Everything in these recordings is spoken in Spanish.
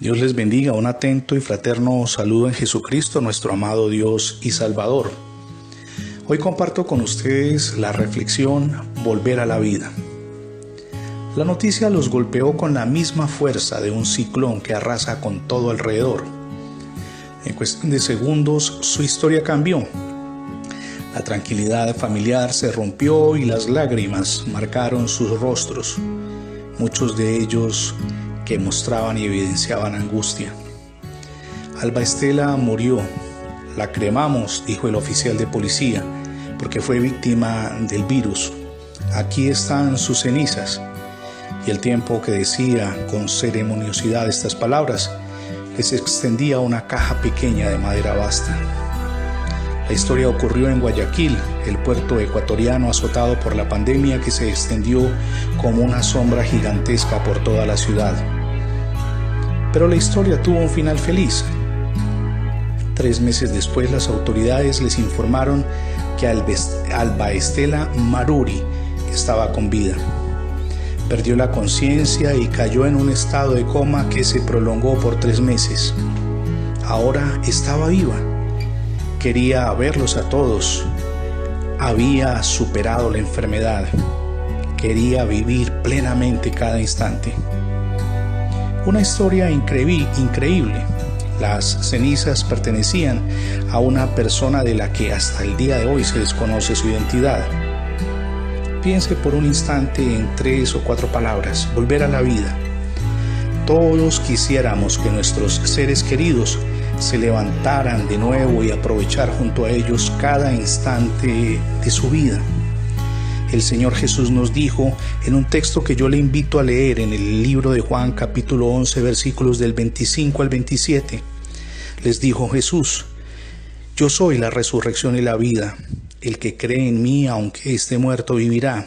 Dios les bendiga, un atento y fraterno saludo en Jesucristo, nuestro amado Dios y Salvador. Hoy comparto con ustedes la reflexión Volver a la vida. La noticia los golpeó con la misma fuerza de un ciclón que arrasa con todo alrededor. En cuestión de segundos su historia cambió. La tranquilidad familiar se rompió y las lágrimas marcaron sus rostros. Muchos de ellos que mostraban y evidenciaban angustia. Alba Estela murió. La cremamos, dijo el oficial de policía, porque fue víctima del virus. Aquí están sus cenizas. Y el tiempo que decía con ceremoniosidad estas palabras, les extendía una caja pequeña de madera basta. La historia ocurrió en Guayaquil, el puerto ecuatoriano azotado por la pandemia que se extendió como una sombra gigantesca por toda la ciudad. Pero la historia tuvo un final feliz. Tres meses después las autoridades les informaron que Alba Estela Maruri estaba con vida. Perdió la conciencia y cayó en un estado de coma que se prolongó por tres meses. Ahora estaba viva. Quería verlos a todos. Había superado la enfermedad. Quería vivir plenamente cada instante. Una historia increíble. Las cenizas pertenecían a una persona de la que hasta el día de hoy se desconoce su identidad. Piense por un instante en tres o cuatro palabras, volver a la vida. Todos quisiéramos que nuestros seres queridos se levantaran de nuevo y aprovechar junto a ellos cada instante de su vida el Señor Jesús nos dijo en un texto que yo le invito a leer en el libro de Juan capítulo 11 versículos del 25 al 27. Les dijo Jesús, yo soy la resurrección y la vida. El que cree en mí, aunque esté muerto, vivirá.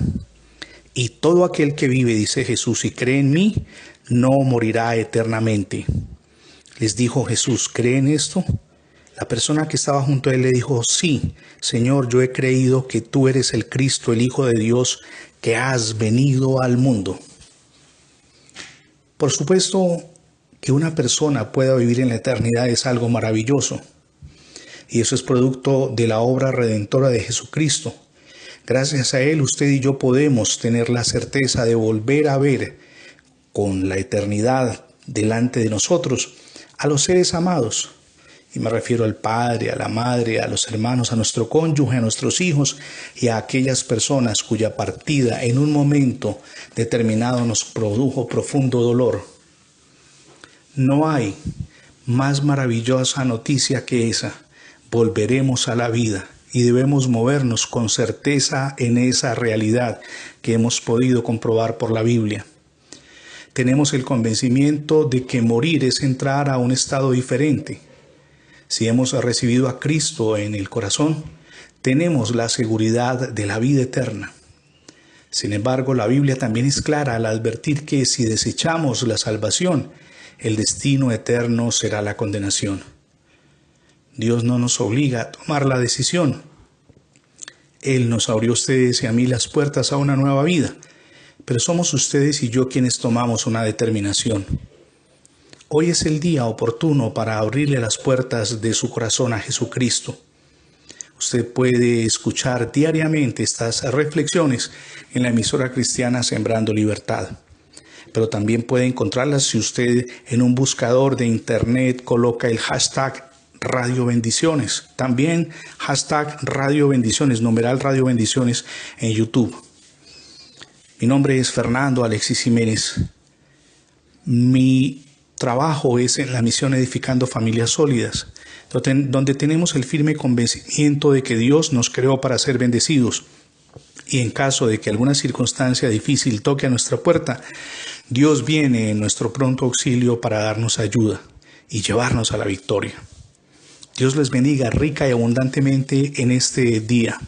Y todo aquel que vive, dice Jesús, y cree en mí, no morirá eternamente. Les dijo Jesús, ¿creen esto? La persona que estaba junto a él le dijo, sí, Señor, yo he creído que tú eres el Cristo, el Hijo de Dios, que has venido al mundo. Por supuesto que una persona pueda vivir en la eternidad es algo maravilloso. Y eso es producto de la obra redentora de Jesucristo. Gracias a Él usted y yo podemos tener la certeza de volver a ver con la eternidad delante de nosotros a los seres amados y me refiero al padre, a la madre, a los hermanos, a nuestro cónyuge, a nuestros hijos y a aquellas personas cuya partida en un momento determinado nos produjo profundo dolor. No hay más maravillosa noticia que esa. Volveremos a la vida y debemos movernos con certeza en esa realidad que hemos podido comprobar por la Biblia. Tenemos el convencimiento de que morir es entrar a un estado diferente si hemos recibido a Cristo en el corazón, tenemos la seguridad de la vida eterna. Sin embargo, la Biblia también es clara al advertir que si desechamos la salvación, el destino eterno será la condenación. Dios no nos obliga a tomar la decisión. Él nos abrió a ustedes y a mí las puertas a una nueva vida, pero somos ustedes y yo quienes tomamos una determinación. Hoy es el día oportuno para abrirle las puertas de su corazón a Jesucristo. Usted puede escuchar diariamente estas reflexiones en la emisora cristiana Sembrando Libertad. Pero también puede encontrarlas si usted en un buscador de internet coloca el hashtag Radio Bendiciones. También hashtag Radio Bendiciones, numeral Radio Bendiciones en YouTube. Mi nombre es Fernando Alexis Jiménez. Mi trabajo es en la misión Edificando Familias Sólidas, donde tenemos el firme convencimiento de que Dios nos creó para ser bendecidos. Y en caso de que alguna circunstancia difícil toque a nuestra puerta, Dios viene en nuestro pronto auxilio para darnos ayuda y llevarnos a la victoria. Dios les bendiga rica y abundantemente en este día.